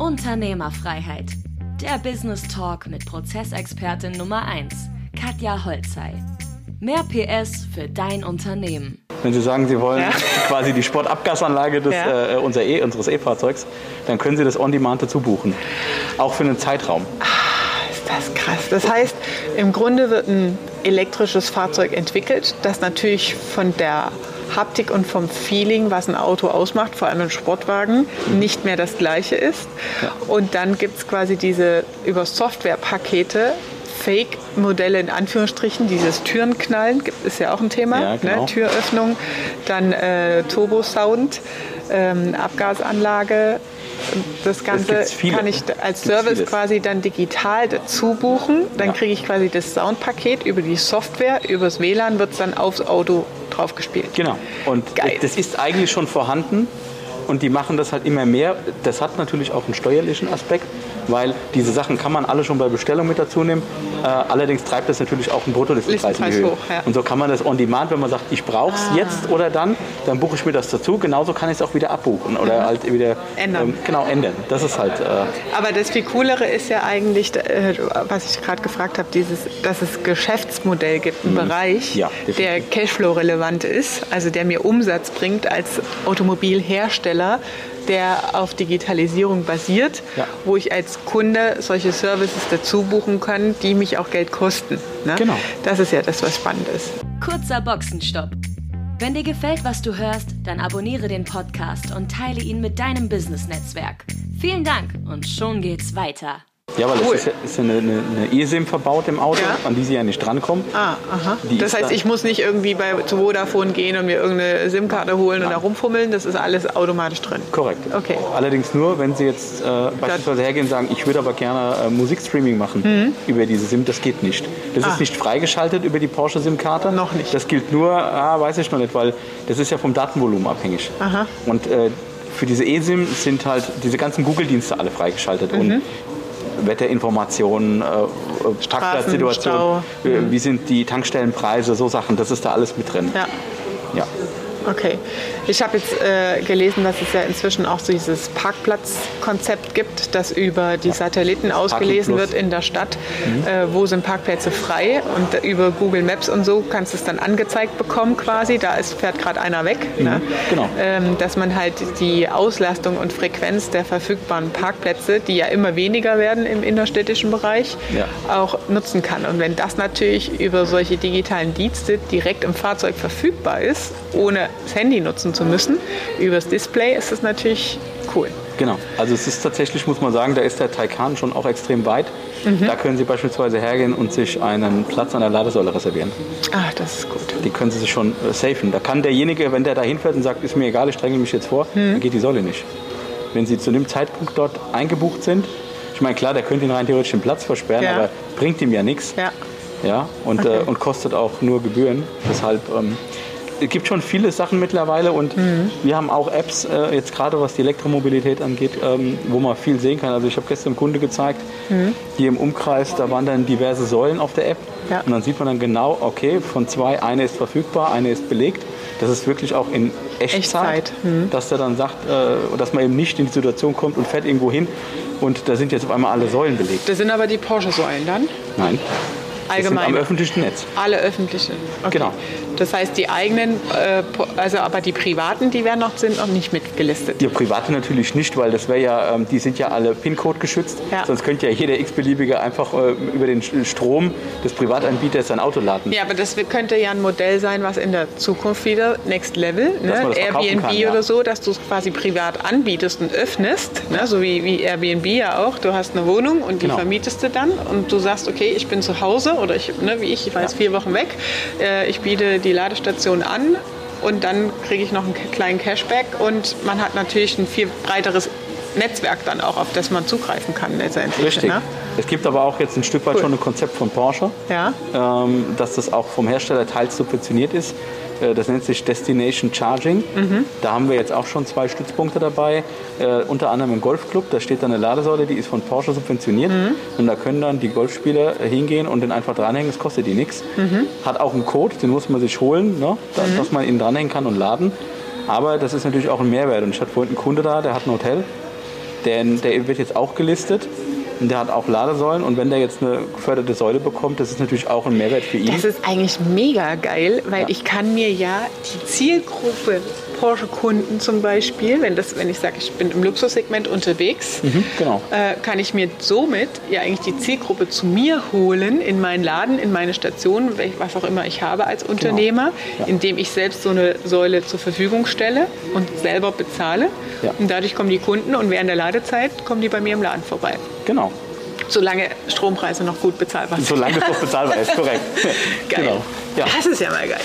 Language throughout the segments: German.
Unternehmerfreiheit. Der Business Talk mit Prozessexpertin Nummer 1, Katja Holzei. Mehr PS für dein Unternehmen. Wenn Sie sagen, Sie wollen ja. quasi die Sportabgasanlage des, ja. äh, unser e, unseres E-Fahrzeugs, dann können Sie das on-demand dazu buchen. Auch für einen Zeitraum. Ah, ist das krass. Das heißt, im Grunde wird ein elektrisches Fahrzeug entwickelt, das natürlich von der Haptik und vom Feeling, was ein Auto ausmacht, vor allem ein Sportwagen, nicht mehr das gleiche ist. Ja. Und dann gibt es quasi diese über Softwarepakete Fake-Modelle in Anführungsstrichen, dieses Türenknallen ist ja auch ein Thema, ja, ne? genau. ne? Türöffnung, dann äh, Turbo-Sound, ähm, Abgasanlage. Das Ganze kann ich als Service quasi dann digital dazu buchen. Dann ja. kriege ich quasi das Soundpaket über die Software, übers WLAN wird es dann aufs Auto drauf gespielt. Genau. Und Geil. das ist eigentlich schon vorhanden und die machen das halt immer mehr. Das hat natürlich auch einen steuerlichen Aspekt weil diese Sachen kann man alle schon bei Bestellung mit dazu nehmen. Äh, allerdings treibt das natürlich auch einen Bruttolistenpreis in die Höhe. Hoch, ja. Und so kann man das on demand, wenn man sagt, ich brauche es ah. jetzt oder dann, dann buche ich mir das dazu. Genauso kann ich es auch wieder abbuchen oder mhm. halt wieder ändern. Ähm, genau ändern. Das ist halt. Äh Aber das viel coolere ist ja eigentlich, äh, was ich gerade gefragt habe, dieses, dass es Geschäftsmodell gibt, einen mhm. Bereich, ja, der Cashflow relevant ist, also der mir Umsatz bringt als Automobilhersteller der auf Digitalisierung basiert, ja. wo ich als Kunde solche Services dazu buchen kann, die mich auch Geld kosten. Ne? Genau. Das ist ja das, was spannend ist. Kurzer Boxenstopp. Wenn dir gefällt, was du hörst, dann abonniere den Podcast und teile ihn mit deinem Business-Netzwerk. Vielen Dank und schon geht's weiter. Ja, weil cool. es ist ja, ist ja eine, eine, eine eSIM verbaut im Auto, ja. an die Sie ja nicht drankommen. Ah, aha. Die das heißt, ich muss nicht irgendwie bei, zu Vodafone gehen und mir irgendeine SIM-Karte holen Nein. und da rumfummeln. Das ist alles automatisch drin. Korrekt. Okay. Allerdings nur, wenn Sie jetzt äh, beispielsweise hergehen und sagen, ich würde aber gerne äh, Musikstreaming machen mhm. über diese SIM, das geht nicht. Das ah. ist nicht freigeschaltet über die Porsche SIM-Karte. Noch nicht. Das gilt nur, ah, weiß ich noch nicht, weil das ist ja vom Datenvolumen abhängig. Aha. Und äh, für diese eSIM sind halt diese ganzen Google-Dienste alle freigeschaltet. Mhm. Und Wetterinformationen, äh, Parkplatzsituation, äh, wie sind die Tankstellenpreise, so Sachen, das ist da alles mit drin. Ja. ja. Okay. Ich habe jetzt äh, gelesen, dass es ja inzwischen auch so dieses Parkplatzkonzept gibt, das über die Satelliten ausgelesen wird in der Stadt. Mhm. Äh, wo sind Parkplätze frei? Und über Google Maps und so kannst du es dann angezeigt bekommen quasi. Da ist, fährt gerade einer weg. Mhm. Ne? Genau. Ähm, dass man halt die Auslastung und Frequenz der verfügbaren Parkplätze, die ja immer weniger werden im innerstädtischen Bereich, ja. auch nutzen kann. Und wenn das natürlich über solche digitalen Dienste direkt im Fahrzeug verfügbar ist, ohne das Handy nutzen zu müssen. Übers Display ist es natürlich cool. Genau, also es ist tatsächlich, muss man sagen, da ist der Taycan schon auch extrem weit. Mhm. Da können Sie beispielsweise hergehen und sich einen Platz an der Ladesäule reservieren. Ah, das ist gut. Die können Sie sich schon äh, safen. Da kann derjenige, wenn der da hinfährt und sagt, ist mir egal, ich dränge mich jetzt vor, mhm. dann geht die Säule nicht. Wenn Sie zu dem Zeitpunkt dort eingebucht sind, ich meine, klar, der könnte Ihnen rein theoretisch den Platz versperren, ja. aber bringt ihm ja nichts. Ja. Ja, und, okay. äh, und kostet auch nur Gebühren. Deshalb ähm, gibt schon viele Sachen mittlerweile und mhm. wir haben auch Apps, äh, jetzt gerade was die Elektromobilität angeht, ähm, wo man viel sehen kann. Also ich habe gestern einem Kunde gezeigt, mhm. hier im Umkreis, da waren dann diverse Säulen auf der App ja. und dann sieht man dann genau, okay, von zwei, eine ist verfügbar, eine ist belegt. Das ist wirklich auch in Echtzeit, Echtzeit. Mhm. dass der dann sagt, äh, dass man eben nicht in die Situation kommt und fährt irgendwo hin und da sind jetzt auf einmal alle Säulen belegt. Das sind aber die Porsche-Säulen dann? Nein. Allgemein. am öffentlichen Netz. Alle öffentlichen. Okay. Genau. Das heißt, die eigenen, äh, also aber die privaten, die werden noch, sind noch nicht mitgelistet. Die privaten natürlich nicht, weil das wäre ja, ähm, die sind ja alle PIN-Code geschützt. Ja. Sonst könnte ja jeder x-beliebige einfach äh, über den Strom des Privatanbieters sein Auto laden. Ja, aber das könnte ja ein Modell sein, was in der Zukunft wieder Next Level, ne? Airbnb kann, ja. oder so, dass du es quasi privat anbietest und öffnest, ne? so wie, wie Airbnb ja auch. Du hast eine Wohnung und die genau. vermietest du dann und du sagst, okay, ich bin zu Hause oder ich, ne, wie ich, ich war jetzt vier Wochen weg, äh, ich biete die Ladestation an und dann kriege ich noch einen kleinen Cashback und man hat natürlich ein viel breiteres Netzwerk dann auch, auf das man zugreifen kann letztendlich. Richtig. Ne? Es gibt aber auch jetzt ein Stück weit cool. schon ein Konzept von Porsche, ja. ähm, dass das auch vom Hersteller teils subventioniert ist. Äh, das nennt sich Destination Charging. Mhm. Da haben wir jetzt auch schon zwei Stützpunkte dabei, äh, unter anderem im Golfclub. Da steht dann eine Ladesäule, die ist von Porsche subventioniert. Mhm. Und da können dann die Golfspieler hingehen und den einfach dranhängen. Das kostet die nichts. Mhm. Hat auch einen Code, den muss man sich holen, ne? dass, mhm. dass man ihn dranhängen kann und laden. Aber das ist natürlich auch ein Mehrwert. Und ich hatte vorhin einen Kunde da, der hat ein Hotel Der, der wird jetzt auch gelistet. Und der hat auch Ladesäulen und wenn der jetzt eine geförderte Säule bekommt, das ist natürlich auch ein Mehrwert für ihn. Das ist eigentlich mega geil, weil ja. ich kann mir ja die Zielgruppe Porsche-Kunden zum Beispiel, wenn, das, wenn ich sage, ich bin im Luxussegment unterwegs, mhm, genau. äh, kann ich mir somit ja eigentlich die Zielgruppe zu mir holen in meinen Laden, in meine Station, was auch immer ich habe als genau. Unternehmer, genau. ja. indem ich selbst so eine Säule zur Verfügung stelle und selber bezahle. Ja. Und dadurch kommen die Kunden und während der Ladezeit kommen die bei mir im Laden vorbei. Genau. Solange Strompreise noch gut bezahlbar sind. Solange es noch bezahlbar ist, korrekt. Geil. Genau. Ja. Das ist ja mal geil.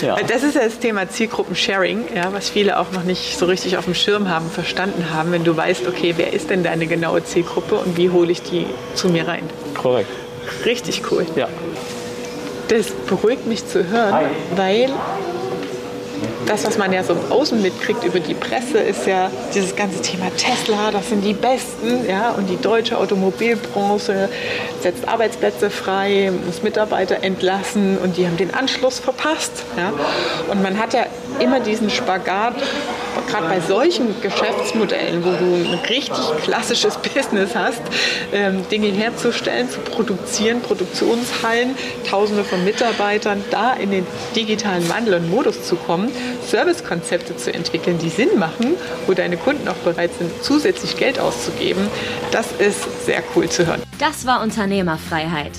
Ja. Das ist ja das Thema Zielgruppensharing, ja, was viele auch noch nicht so richtig auf dem Schirm haben, verstanden haben, wenn du weißt, okay, wer ist denn deine genaue Zielgruppe und wie hole ich die zu mir rein. Korrekt. Richtig cool. Ja. Das beruhigt mich zu hören, Hi. weil das, was man ja so Außen mitkriegt über die Presse, ist ja dieses ganze Thema Tesla, das sind die Besten, ja, und die deutsche Automobilbranche setzt Arbeitsplätze frei, muss Mitarbeiter entlassen. Und die haben den Anschluss verpasst, ja. Und man hat ja immer diesen Spagat, gerade bei solchen Geschäftsmodellen, wo du ein richtig klassisches Business hast, ähm, Dinge herzustellen, zu produzieren, Produktionshallen, Tausende von Mitarbeitern, da in den digitalen Wandel und Modus zu kommen, Servicekonzepte zu entwickeln, die Sinn machen, wo deine Kunden auch bereit sind, zusätzlich Geld auszugeben, das ist sehr cool zu hören. Das war Unternehmerfreiheit.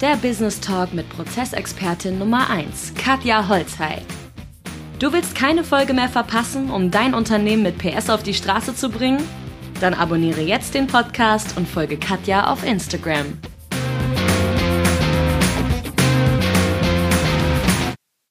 Der Business Talk mit Prozessexpertin Nummer 1, Katja Holzhey. Du willst keine Folge mehr verpassen, um dein Unternehmen mit PS auf die Straße zu bringen? Dann abonniere jetzt den Podcast und folge Katja auf Instagram.